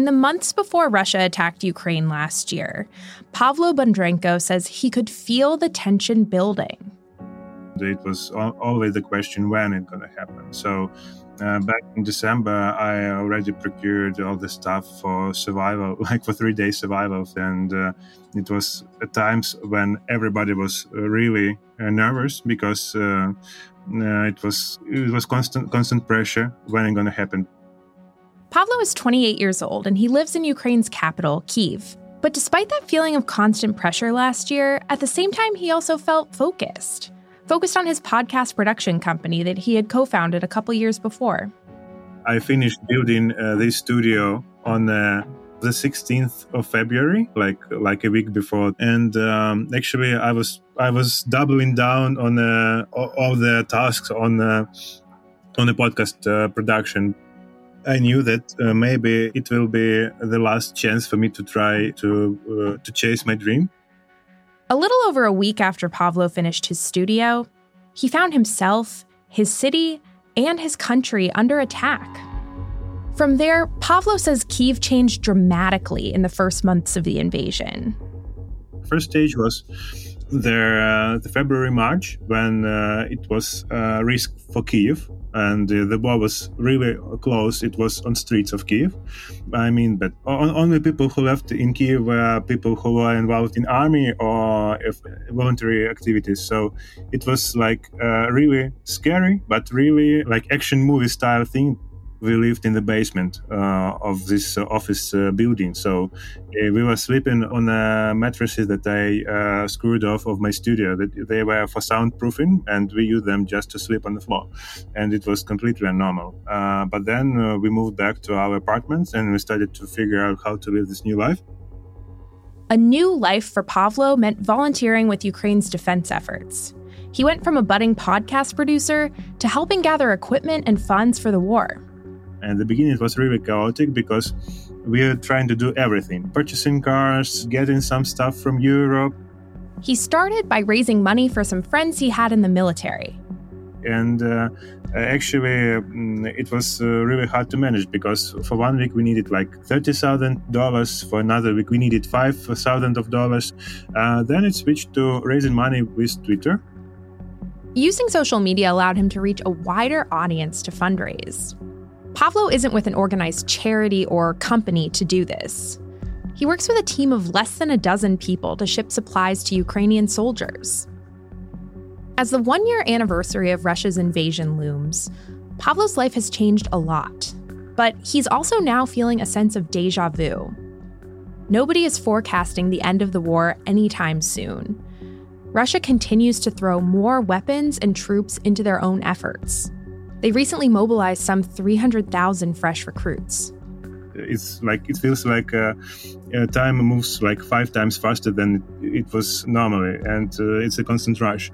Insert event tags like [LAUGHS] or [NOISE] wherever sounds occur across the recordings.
In the months before Russia attacked Ukraine last year, Pavlo Bondarenko says he could feel the tension building. It was always the question when it's going to happen. So uh, back in December, I already procured all the stuff for survival, [LAUGHS] like for three days survival. And uh, it was at times when everybody was really uh, nervous because uh, uh, it was it was constant constant pressure when it's going to happen Pavlo is 28 years old and he lives in Ukraine's capital, Kiev. But despite that feeling of constant pressure last year, at the same time, he also felt focused. Focused on his podcast production company that he had co founded a couple years before. I finished building uh, this studio on uh, the 16th of February, like like a week before, and um, actually I was I was doubling down on uh, all the tasks on uh, on the podcast uh, production. I knew that uh, maybe it will be the last chance for me to try to uh, to chase my dream. A little over a week after Pavlo finished his studio, he found himself, his city, and his country under attack. From there, Pavlo says Kiev changed dramatically in the first months of the invasion. First stage was the, uh, the February March when uh, it was a risk for Kiev and uh, the war was really close. It was on streets of Kiev. I mean, but only people who left in Kiev were people who were involved in army or voluntary activities. So it was like uh, really scary, but really like action movie style thing we lived in the basement uh, of this uh, office uh, building. So uh, we were sleeping on mattresses that I uh, screwed off of my studio. That they were for soundproofing, and we used them just to sleep on the floor, and it was completely normal. Uh, but then we moved back to our apartments, and we started to figure out how to live this new life. A new life for Pavlo meant volunteering with Ukraine's defense efforts. He went from a budding podcast producer to helping gather equipment and funds for the war. And the beginning it was really chaotic because we were trying to do everything purchasing cars, getting some stuff from Europe. He started by raising money for some friends he had in the military. And uh, actually, mm, it was uh, really hard to manage because for one week we needed like thirty thousand dollars. For another week we needed five thousand of dollars. Uh, then it switched to raising money with Twitter. Using social media allowed him to reach a wider audience to fundraise. Pavlo isn't with an organized charity or company to do this. He works with a team of less than a dozen people to ship supplies to Ukrainian soldiers. As the one year anniversary of Russia's invasion looms, Pavlo's life has changed a lot. But he's also now feeling a sense of deja vu. Nobody is forecasting the end of the war anytime soon. Russia continues to throw more weapons and troops into their own efforts. They recently mobilized some 300,000 fresh recruits. It's like it feels like uh, time moves like five times faster than it was normally, and uh, it's a constant rush.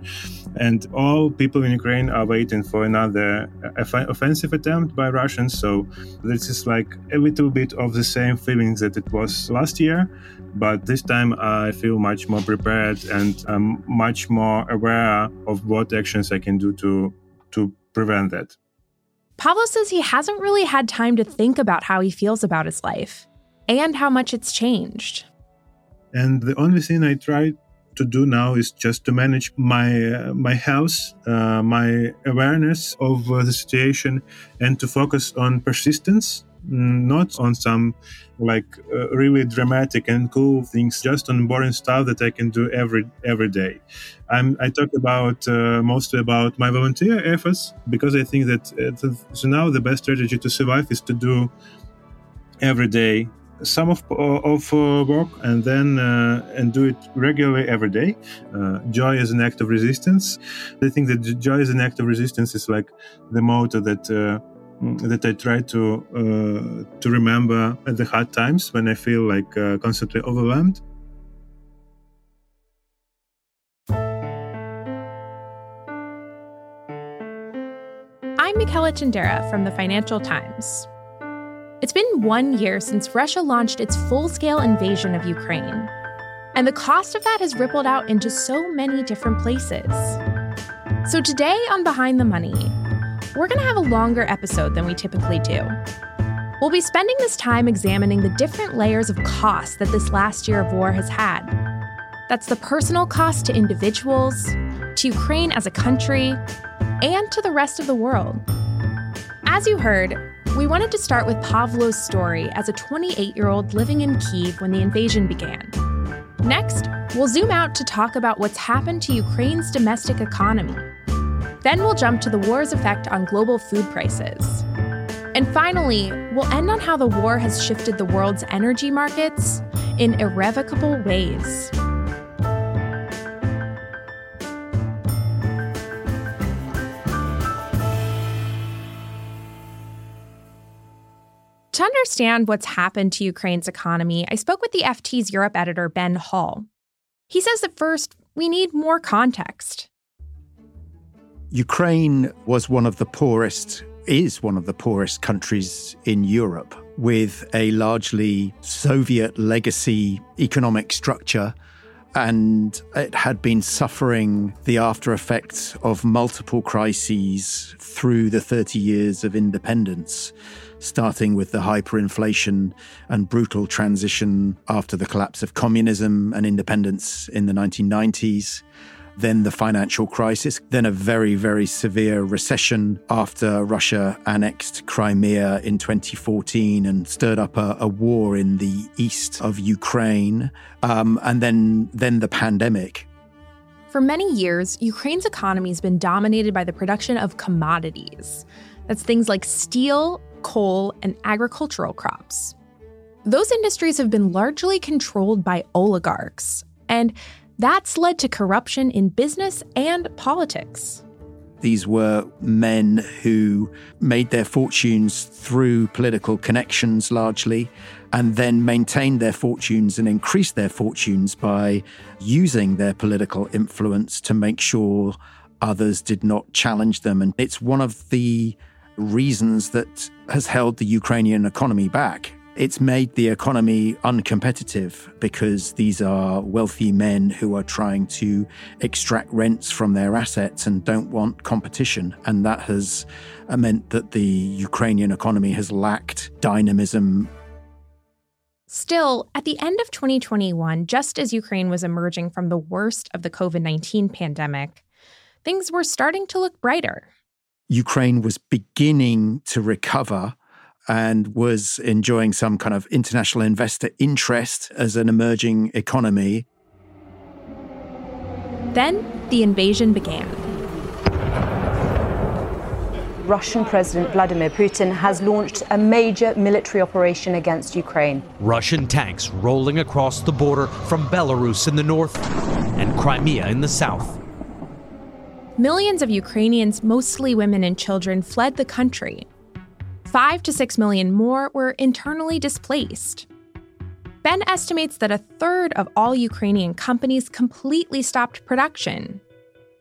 And all people in Ukraine are waiting for another uh, offensive attempt by Russians. So this is like a little bit of the same feelings that it was last year, but this time I feel much more prepared and I'm much more aware of what actions I can do to to prevent that. Pavlo says he hasn't really had time to think about how he feels about his life and how much it's changed. And the only thing I try to do now is just to manage my uh, my health, uh, my awareness of uh, the situation, and to focus on persistence not on some like uh, really dramatic and cool things, just on boring stuff that I can do every every day. I'm, I talk about uh, mostly about my volunteer efforts because I think that uh, so now the best strategy to survive is to do every day some of, of uh, work and then uh, and do it regularly every day uh, joy is an act of resistance i think that joy is an act of resistance is like the motto that uh, that I try to uh, to remember at the hard times when I feel like uh, constantly overwhelmed. I'm Michela Tindera from the Financial Times. It's been one year since Russia launched its full scale invasion of Ukraine. And the cost of that has rippled out into so many different places. So, today on Behind the Money, we're going to have a longer episode than we typically do. We'll be spending this time examining the different layers of cost that this last year of war has had. That's the personal cost to individuals, to Ukraine as a country, and to the rest of the world. As you heard, we wanted to start with Pavlo's story as a 28 year old living in Kiev when the invasion began. Next, we'll zoom out to talk about what's happened to Ukraine's domestic economy. Then we'll jump to the war's effect on global food prices. And finally, we'll end on how the war has shifted the world's energy markets in irrevocable ways. To understand what's happened to Ukraine's economy, I spoke with the FT's Europe editor, Ben Hall. He says that first, we need more context. Ukraine was one of the poorest is one of the poorest countries in Europe with a largely Soviet legacy economic structure. And it had been suffering the after effects of multiple crises through the 30 years of independence, starting with the hyperinflation and brutal transition after the collapse of communism and independence in the 1990s then the financial crisis, then a very, very severe recession after Russia annexed Crimea in 2014 and stirred up a, a war in the east of Ukraine, um, and then, then the pandemic. For many years, Ukraine's economy has been dominated by the production of commodities. That's things like steel, coal, and agricultural crops. Those industries have been largely controlled by oligarchs, and that's led to corruption in business and politics. These were men who made their fortunes through political connections largely, and then maintained their fortunes and increased their fortunes by using their political influence to make sure others did not challenge them. And it's one of the reasons that has held the Ukrainian economy back it's made the economy uncompetitive because these are wealthy men who are trying to extract rents from their assets and don't want competition. And that has meant that the Ukrainian economy has lacked dynamism. Still, at the end of 2021, just as Ukraine was emerging from the worst of the COVID 19 pandemic, things were starting to look brighter. Ukraine was beginning to recover and was enjoying some kind of international investor interest as an emerging economy. Then the invasion began. Russian President Vladimir Putin has launched a major military operation against Ukraine. Russian tanks rolling across the border from Belarus in the north and Crimea in the south. Millions of Ukrainians, mostly women and children, fled the country Five to six million more were internally displaced. Ben estimates that a third of all Ukrainian companies completely stopped production.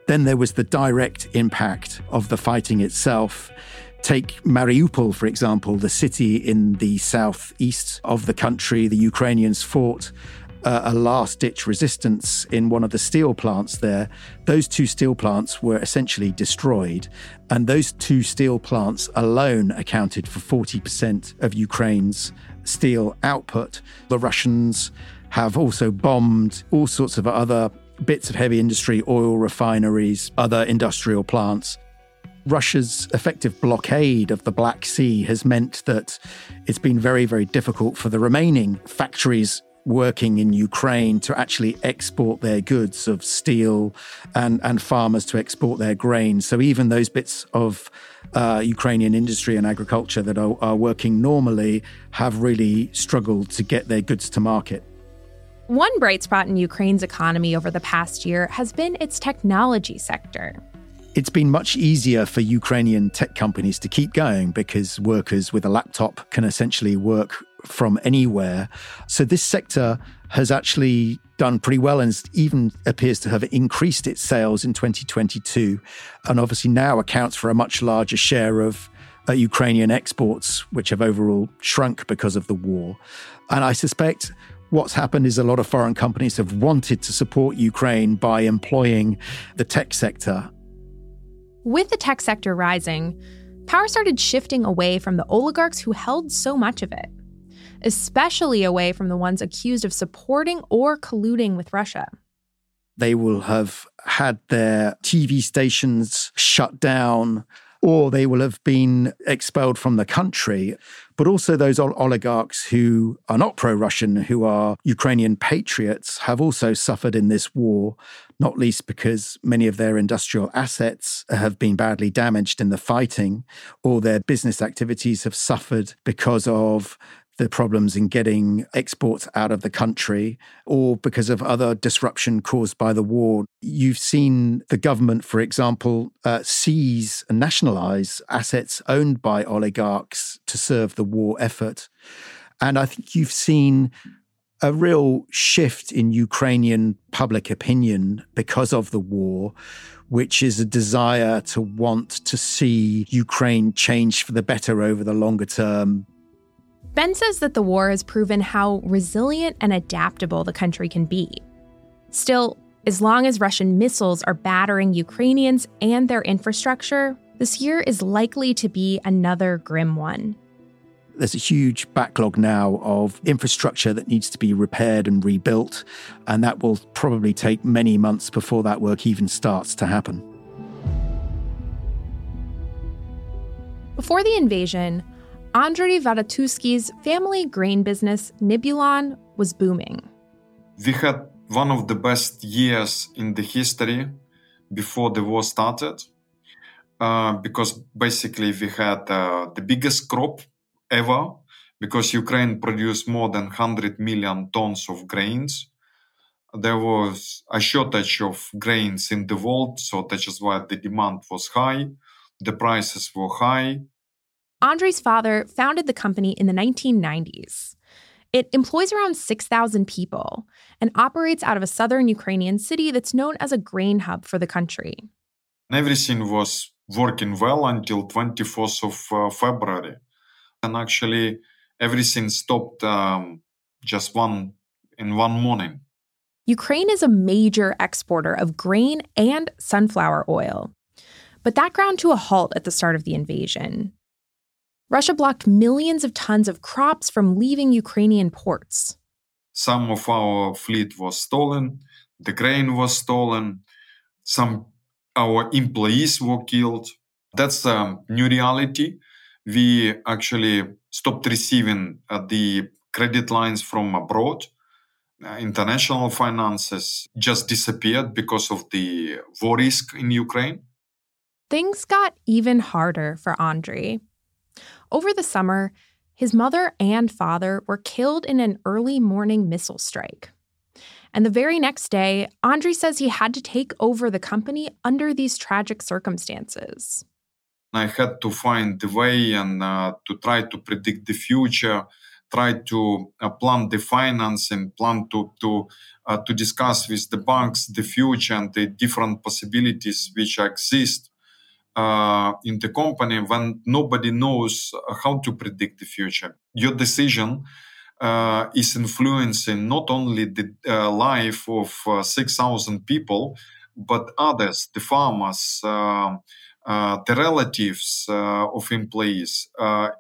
Then there was the direct impact of the fighting itself. Take Mariupol, for example, the city in the southeast of the country. The Ukrainians fought a last ditch resistance in one of the steel plants there. Those two steel plants were essentially destroyed. And those two steel plants alone accounted for 40% of Ukraine's steel output. The Russians have also bombed all sorts of other bits of heavy industry, oil refineries, other industrial plants. Russia's effective blockade of the Black Sea has meant that it's been very, very difficult for the remaining factories working in Ukraine to actually export their goods of steel and, and farmers to export their grain. So even those bits of uh, Ukrainian industry and agriculture that are, are working normally have really struggled to get their goods to market. One bright spot in Ukraine's economy over the past year has been its technology sector. It's been much easier for Ukrainian tech companies to keep going because workers with a laptop can essentially work from anywhere. So this sector has actually done pretty well and even appears to have increased its sales in 2022 and obviously now accounts for a much larger share of uh, Ukrainian exports, which have overall shrunk because of the war. And I suspect what's happened is a lot of foreign companies have wanted to support Ukraine by employing the tech sector. With the tech sector rising, power started shifting away from the oligarchs who held so much of it, especially away from the ones accused of supporting or colluding with Russia. They will have had their TV stations shut down or they will have been expelled from the country. But also, those oligarchs who are not pro Russian, who are Ukrainian patriots, have also suffered in this war, not least because many of their industrial assets have been badly damaged in the fighting, or their business activities have suffered because of the problems in getting exports out of the country or because of other disruption caused by the war. You've seen the government, for example, uh, seize and nationalize assets owned by oligarchs to serve the war effort. And I think you've seen a real shift in Ukrainian public opinion because of the war, which is a desire to want to see Ukraine change for the better over the longer term Ben says that the war has proven how resilient and adaptable the country can be. Still, as long as Russian missiles are battering Ukrainians and their infrastructure, this year is likely to be another grim one. There's a huge backlog now of infrastructure that needs to be repaired and rebuilt, and that will probably take many months before that work even starts to happen. Before the invasion, Andrei Vadaturskyy's family grain business, Nibulon, was booming. We had one of the best years in the history before the war started, uh, because basically we had uh, the biggest crop ever, because Ukraine produced more than 100 million tons of grains. There was a shortage of grains in the world, so that is why the demand was high, the prices were high, Andrei's father founded the company in the 1990s. It employs around 6,000 people and operates out of a southern Ukrainian city that's known as a grain hub for the country. Everything was working well until 24th of uh, February. And actually, everything stopped um, just one in one morning. Ukraine is a major exporter of grain and sunflower oil. But that ground to a halt at the start of the invasion. Russia blocked millions of tons of crops from leaving Ukrainian ports. Some of our fleet was stolen, the grain was stolen, some our employees were killed. That's a new reality. We actually stopped receiving uh, the credit lines from abroad. Uh, international finances just disappeared because of the war risk in Ukraine. Things got even harder for Andrei. Over the summer, his mother and father were killed in an early morning missile strike. And the very next day, Andrei says he had to take over the company under these tragic circumstances. I had to find the way and uh, to try to predict the future, try to uh, plan the financing, plan to to uh, to discuss with the banks the future and the different possibilities which exist uh, in the company when nobody knows how to predict the future. Your decision uh, is influencing not only the uh, life of uh, 6,000 people, but others, the farmers, uh, uh, the relatives of employees.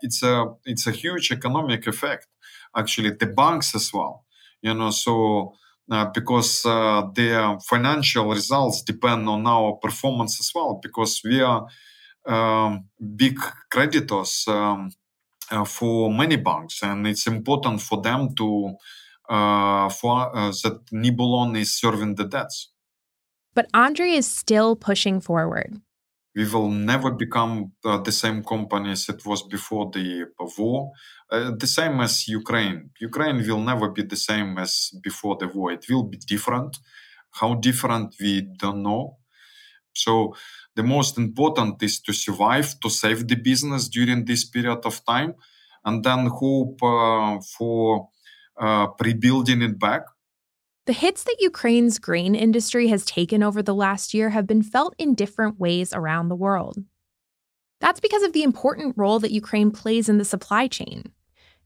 it's a it's a huge economic effect. Actually, the banks as well. You know, so uh, because uh, their financial results depend on our performance as well, because we are um, big creditors um, uh, for many banks, and it's important for them to uh, for uh, that Nibulon is serving the debts. But Andrei is still pushing forward we will never become uh, the same company as it was before the war. Uh, the same as Ukraine. Ukraine will never be the same as before the war. It will be different. How different, we don't know. So, the most important is to survive, to save the business during this period of time, and then hope uh, for uh, rebuilding it back the hits that Ukraine's grain industry has taken over the last year have been felt in different ways around the world. That's because of the important role that Ukraine plays in the supply chain.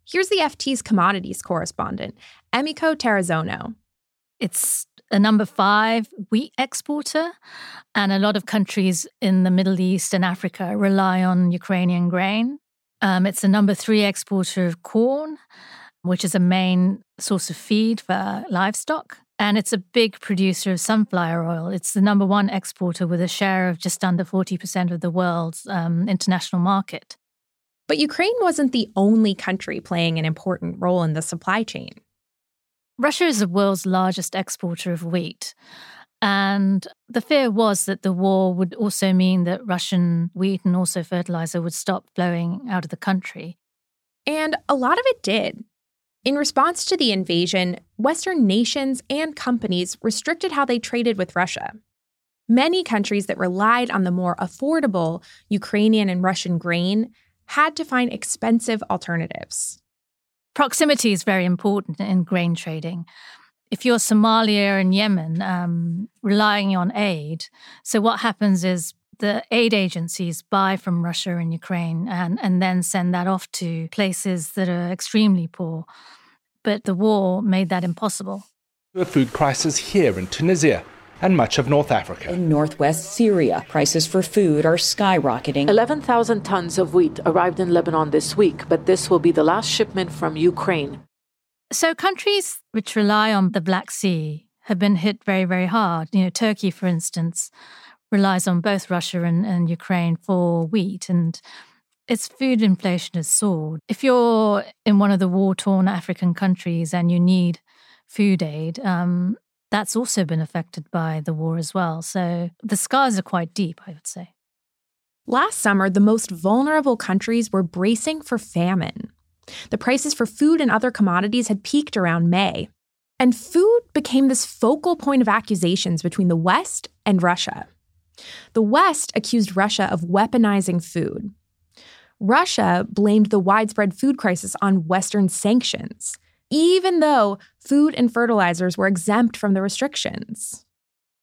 Here's the FT's commodities correspondent, Emiko Terazono. It's a number five wheat exporter, and a lot of countries in the Middle East and Africa rely on Ukrainian grain. Um, it's a number three exporter of corn, which is a main source of feed for livestock. And it's a big producer of sunflower oil. It's the number one exporter with a share of just under 40% of the world's um, international market. But Ukraine wasn't the only country playing an important role in the supply chain. Russia is the world's largest exporter of wheat. And the fear was that the war would also mean that Russian wheat and also fertilizer would stop flowing out of the country. And a lot of it did. In response to the invasion, Western nations and companies restricted how they traded with Russia. Many countries that relied on the more affordable Ukrainian and Russian grain had to find expensive alternatives. Proximity is very important in grain trading. If you're Somalia and Yemen um, relying on aid, so what happens is the aid agencies buy from Russia and Ukraine and, and then send that off to places that are extremely poor. But the war made that impossible. A food crisis here in Tunisia and much of North Africa. In northwest Syria, prices for food are skyrocketing. 11,000 tons of wheat arrived in Lebanon this week, but this will be the last shipment from Ukraine. So, countries which rely on the Black Sea have been hit very, very hard. You know, Turkey, for instance, relies on both Russia and, and Ukraine for wheat, and its food inflation has soared. If you're in one of the war torn African countries and you need food aid, um, that's also been affected by the war as well. So the scars are quite deep, I would say. Last summer, the most vulnerable countries were bracing for famine. The prices for food and other commodities had peaked around May. And food became this focal point of accusations between the West and Russia. The West accused Russia of weaponizing food. Russia blamed the widespread food crisis on Western sanctions even though food and fertilizers were exempt from the restrictions.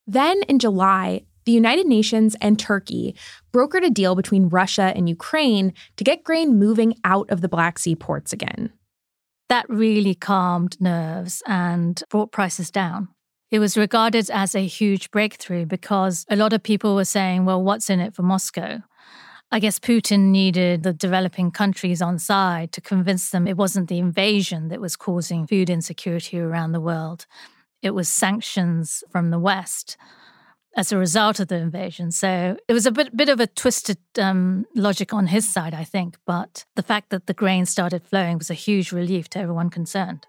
Then in July, the United Nations and Turkey brokered a deal between Russia and Ukraine to get grain moving out of the Black Sea ports again. That really calmed nerves and brought prices down. It was regarded as a huge breakthrough because a lot of people were saying, well, what's in it for Moscow? I guess Putin needed the developing countries on side to convince them it wasn't the invasion that was causing food insecurity around the world. It was sanctions from the West as a result of the invasion. So it was a bit, bit of a twisted um, logic on his side, I think. But the fact that the grain started flowing was a huge relief to everyone concerned.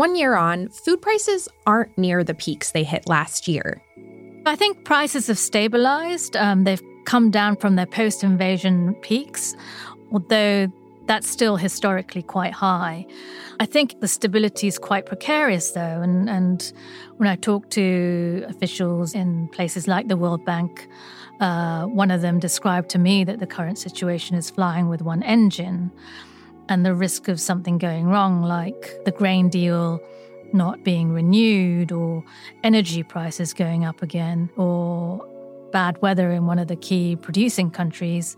One year on, food prices aren't near the peaks they hit last year. I think prices have stabilized. Um, they've come down from their post invasion peaks, although that's still historically quite high. I think the stability is quite precarious, though. And, and when I talk to officials in places like the World Bank, uh, one of them described to me that the current situation is flying with one engine and the risk of something going wrong, like the grain deal not being renewed or energy prices going up again or bad weather in one of the key producing countries,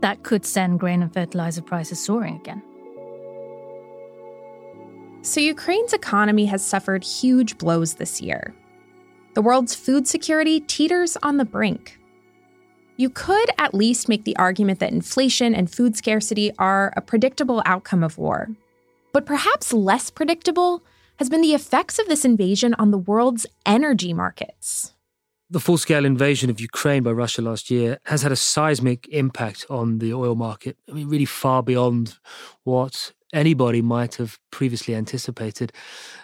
that could send grain and fertilizer prices soaring again. So, Ukraine's economy has suffered huge blows this year. The world's food security teeters on the brink. You could at least make the argument that inflation and food scarcity are a predictable outcome of war. But perhaps less predictable has been the effects of this invasion on the world's energy markets. The full scale invasion of Ukraine by Russia last year has had a seismic impact on the oil market. I mean, really far beyond what anybody might have previously anticipated,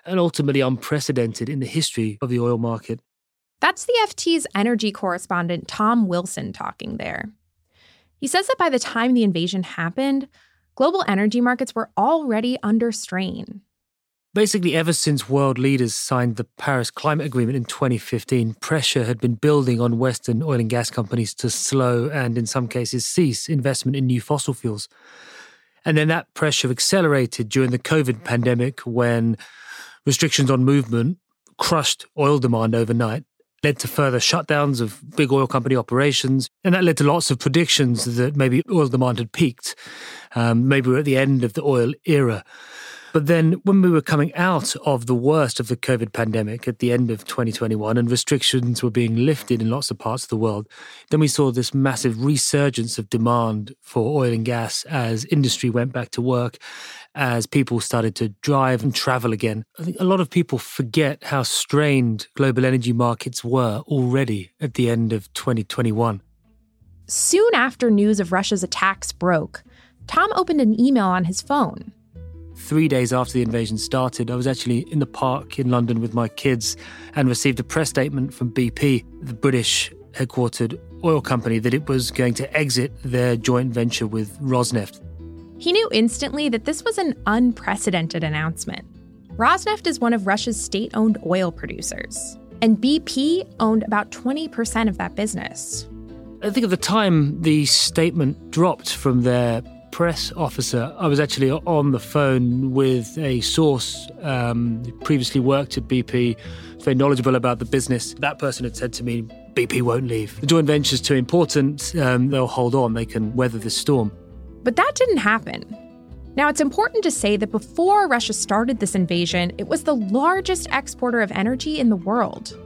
and ultimately unprecedented in the history of the oil market. That's the FT's energy correspondent Tom Wilson talking there. He says that by the time the invasion happened, global energy markets were already under strain. Basically, ever since world leaders signed the Paris Climate Agreement in 2015, pressure had been building on Western oil and gas companies to slow and, in some cases, cease investment in new fossil fuels. And then that pressure accelerated during the COVID pandemic when restrictions on movement crushed oil demand overnight, led to further shutdowns of big oil company operations. And that led to lots of predictions that maybe oil demand had peaked. Um, maybe we're at the end of the oil era. But then, when we were coming out of the worst of the COVID pandemic at the end of 2021 and restrictions were being lifted in lots of parts of the world, then we saw this massive resurgence of demand for oil and gas as industry went back to work, as people started to drive and travel again. I think a lot of people forget how strained global energy markets were already at the end of 2021. Soon after news of Russia's attacks broke, Tom opened an email on his phone three days after the invasion started, I was actually in the park in London with my kids and received a press statement from BP, the British headquartered oil company, that it was going to exit their joint venture with Rosneft. He knew instantly that this was an unprecedented announcement. Rosneft is one of Russia's state owned oil producers, and BP owned about 20% of that business. I think at the time the statement dropped from their press officer. I was actually on the phone with a source um, who previously worked at BP, very knowledgeable about the business. That person had said to me, BP won't leave. The joint venture's too important. Um, they'll hold on. They can weather this storm. But that didn't happen. Now, it's important to say that before Russia started this invasion, it was the largest exporter of energy in the world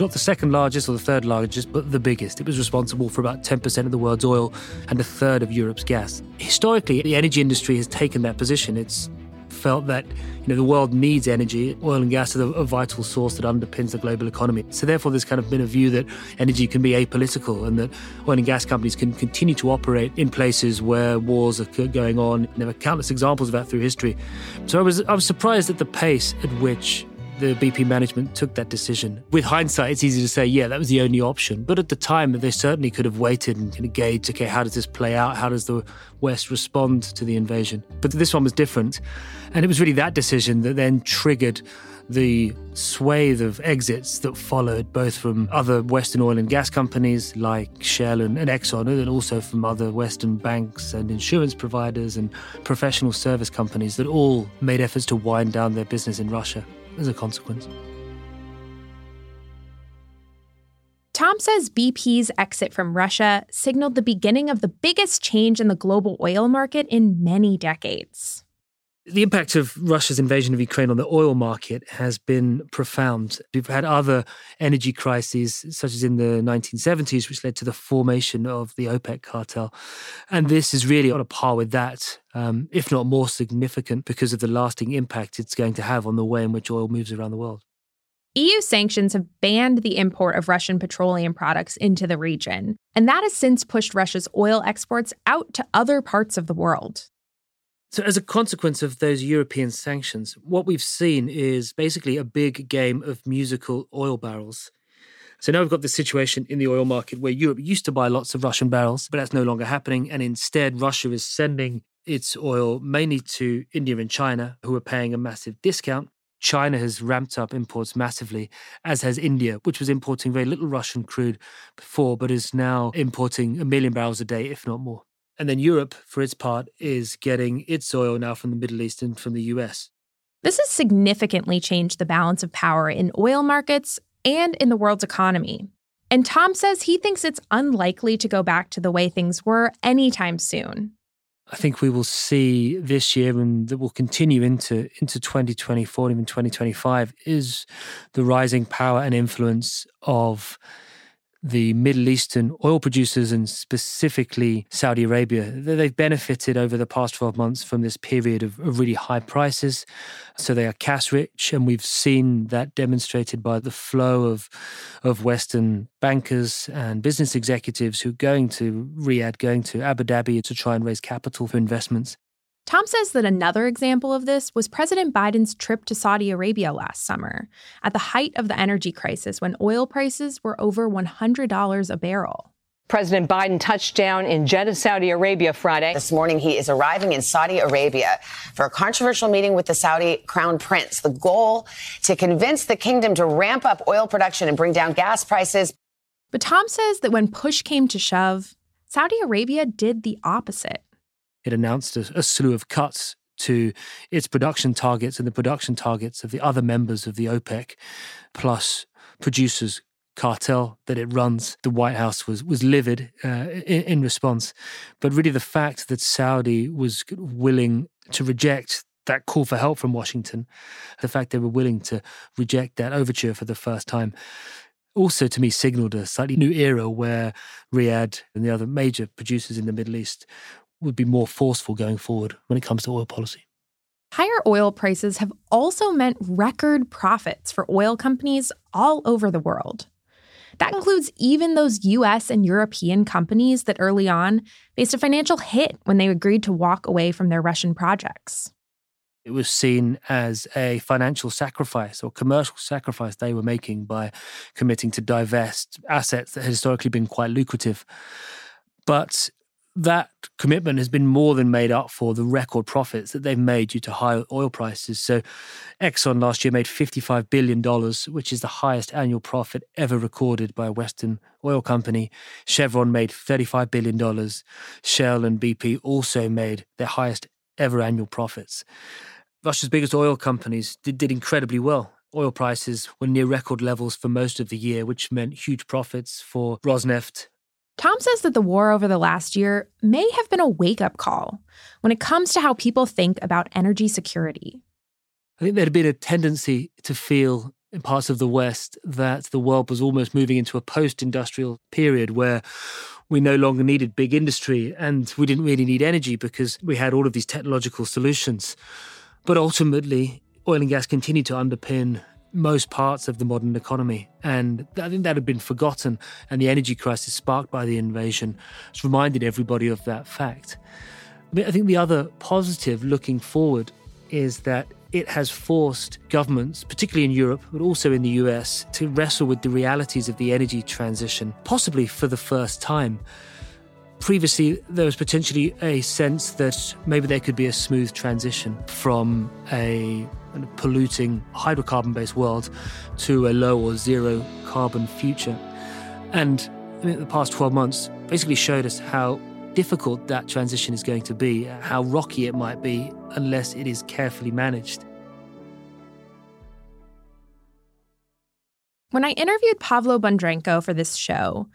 not the second largest or the third largest, but the biggest. It was responsible for about 10% of the world's oil and a third of Europe's gas. Historically, the energy industry has taken that position. It's felt that you know the world needs energy. Oil and gas is a, a, vital source that underpins the global economy. So therefore, there's kind of been a view that energy can be apolitical and that oil and gas companies can continue to operate in places where wars are going on. There are countless examples of that through history. So I was I was surprised at the pace at which the BP management took that decision. With hindsight, it's easy to say, yeah, that was the only option. But at the time, they certainly could have waited and kind of gauged, okay, how does this play out? How does the West respond to the invasion? But this one was different. And it was really that decision that then triggered the swathe of exits that followed, both from other Western oil and gas companies like Shell and, and, Exxon, and also from other Western banks and insurance providers and professional service companies that all made efforts to wind down their business in Russia as a consequence. Tom says BP's exit from Russia signaled the beginning of the biggest change in the global oil market in many decades. The impact of Russia's invasion of Ukraine on the oil market has been profound. We've had other energy crises, such as in the 1970s, which led to the formation of the OPEC cartel. And this is really on a par with that, um, if not more significant, because of the lasting impact it's going to have on the way in which oil moves around the world. EU sanctions have banned the import of Russian petroleum products into the region, and that has since pushed Russia's oil exports out to other parts of the world. So, as a consequence of those European sanctions, what we've seen is basically a big game of musical oil barrels. So now we've got the situation in the oil market where Europe used to buy lots of Russian barrels, but that's no longer happening. And instead, Russia is sending its oil mainly to India and China, who are paying a massive discount. China has ramped up imports massively, as has India, which was importing very little Russian crude before, but is now importing a million barrels a day, if not more. And then Europe, for its part, is getting its oil now from the Middle East and from the US. This has significantly changed the balance of power in oil markets and in the world's economy. And Tom says he thinks it's unlikely to go back to the way things were anytime soon. I think we will see this year and that will continue into into 2024 even 2025 is the rising power and influence of the Middle Eastern oil producers and specifically Saudi Arabia, they've benefited over the past 12 months from this period of, really high prices. So they are cash rich, and we've seen that demonstrated by the flow of, of Western bankers and business executives who are going to Riyadh, going to Abu Dhabi to try and raise capital for investments. Tom says that another example of this was President Biden's trip to Saudi Arabia last summer, at the height of the energy crisis when oil prices were over $100 a barrel. President Biden touched down in Jeddah, Saudi Arabia Friday. This morning, he is arriving in Saudi Arabia for a controversial meeting with the Saudi crown prince. The goal to convince the kingdom to ramp up oil production and bring down gas prices. But Tom says that when push came to shove, Saudi Arabia did the opposite it announced a, a slew of cuts to its production targets and the production targets of the other members of the OPEC plus producers cartel that it runs. The White House was was livid uh, in, in response, but really the fact that Saudi was willing to reject that call for help from Washington, the fact they were willing to reject that overture for the first time, also to me signaled a slightly new era where Riyadh and the other major producers in the Middle East would be more forceful going forward when it comes to oil policy. Higher oil prices have also meant record profits for oil companies all over the world. That includes even those US and European companies that early on faced a financial hit when they agreed to walk away from their Russian projects. It was seen as a financial sacrifice or commercial sacrifice they were making by committing to divest assets that had historically been quite lucrative. But that commitment has been more than made up for the record profits that they've made due to high oil prices. So, Exxon last year made $55 billion, which is the highest annual profit ever recorded by a Western oil company. Chevron made $35 billion. Shell and BP also made their highest ever annual profits. Russia's biggest oil companies did, did incredibly well. Oil prices were near record levels for most of the year, which meant huge profits for Rosneft. Tom says that the war over the last year may have been a wake up call when it comes to how people think about energy security. I think there had been a tendency to feel in parts of the West that the world was almost moving into a post industrial period where we no longer needed big industry and we didn't really need energy because we had all of these technological solutions. But ultimately, oil and gas continued to underpin most parts of the modern economy. And I think that had been forgotten. And the energy crisis sparked by the invasion has reminded everybody of that fact. I think the other positive looking forward is that it has forced governments, particularly in Europe, but also in the US, to wrestle with the realities of the energy transition, possibly for the first time. Previously, there was potentially a sense that maybe there could be a smooth transition from a, a polluting hydrocarbon based world to a low or zero carbon future. And the past 12 months basically showed us how difficult that transition is going to be, how rocky it might be unless it is carefully managed. When I interviewed Pavlo Bondarenko for this show,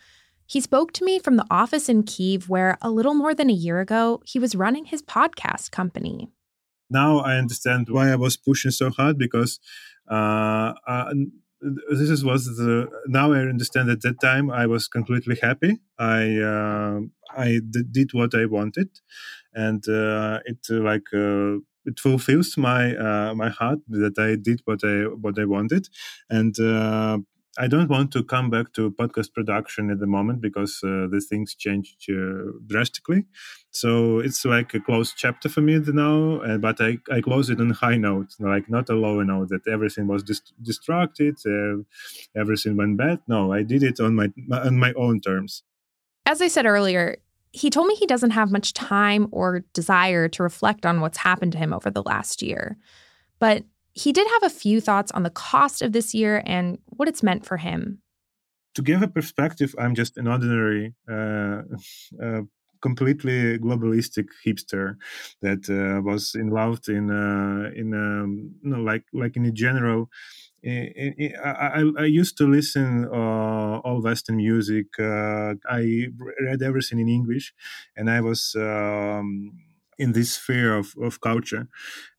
he spoke to me from the office in Kiev where a little more than a year ago he was running his podcast company. Now I understand why I was pushing so hard because uh, uh, this is, was the now I understand at that time I was completely happy. I uh, I did what I wanted, and uh, it uh, like uh, it fulfills my my heart that I did what I what I wanted, and I don't want to come back to podcast production at the moment because uh, the things changed uh, drastically. So it's like a closed chapter for me now. Uh, but I, I close it on high note, like not a low note that everything was dist- distracted, uh, everything went bad. No, I did it on my on my own terms. As I said earlier, he told me he doesn't have much time or desire to reflect on what's happened to him over the last year. But he did have a few thoughts on the cost of this year and what it's meant for him. To give a perspective, I'm just an ordinary, uh, [LAUGHS] uh, completely globalistic hipster that uh, was involved in uh, in um, you know, like like in general. I, I, I used to listen uh, all Western music. Uh, I read everything in English, and I was. Um, in this sphere of, of culture.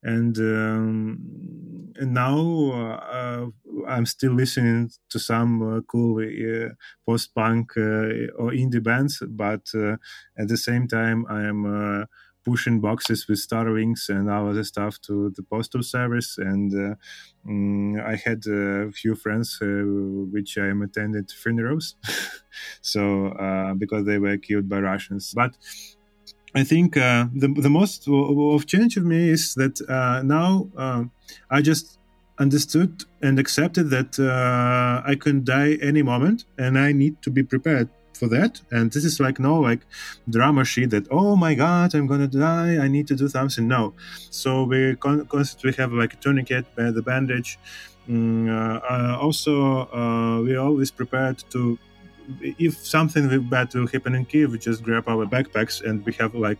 And um, and now uh, I'm still listening to some uh, cool uh, post punk uh, or indie bands but uh, at the same time I am uh, pushing boxes with Starlinks and other stuff to the postal service. And um, I had a few friends which I am attended funerals. [LAUGHS] So because they were killed by Russians. But I think uh, the the most of change of me is that uh, now uh, I just understood and accepted that uh, I can die any moment, and I need to be prepared for that. And this is like no like drama sheet that oh my god I'm gonna die I need to do something. No, so we con- constantly have like a tourniquet, the bandage. Mm, uh, also, uh, we always prepared to if something bad will happen in Kiev, we just grab our backpacks and we have like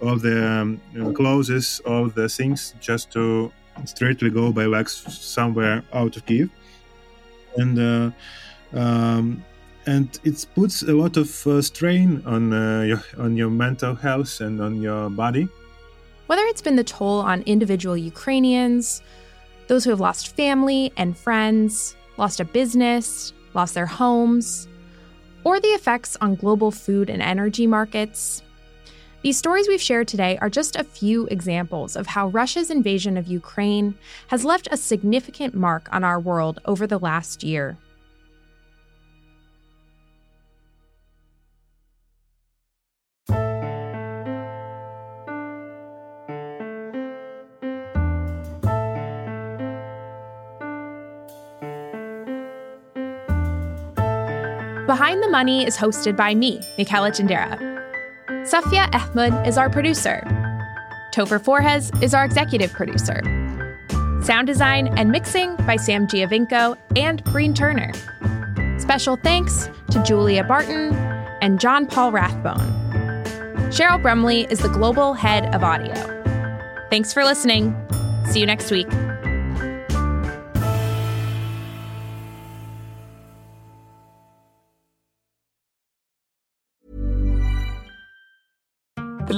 all the um, know, clothes, all the things just to straightly go by legs somewhere out of Kiev. And uh, um, and it puts a lot of uh, strain on uh, your on your mental health and on your body. Whether it's been the toll on individual Ukrainians, those who have lost family and friends, lost a business, lost their homes, or the effects on global food and energy markets. These stories we've shared today are just a few examples of how Russia's invasion of Ukraine has left a significant mark on our world over the last year. Behind the Money is hosted by me, Michela Tindera. Saffeya Ahmed is our producer. Topher Forhecz is our executive producer. Sound design and mixing by Sam Giovinco and Breen Turner. Special thanks to Julia Barton and John Paul Rathbone. Cheryl Brumley is the global head of audio. Thanks for listening. See you next week.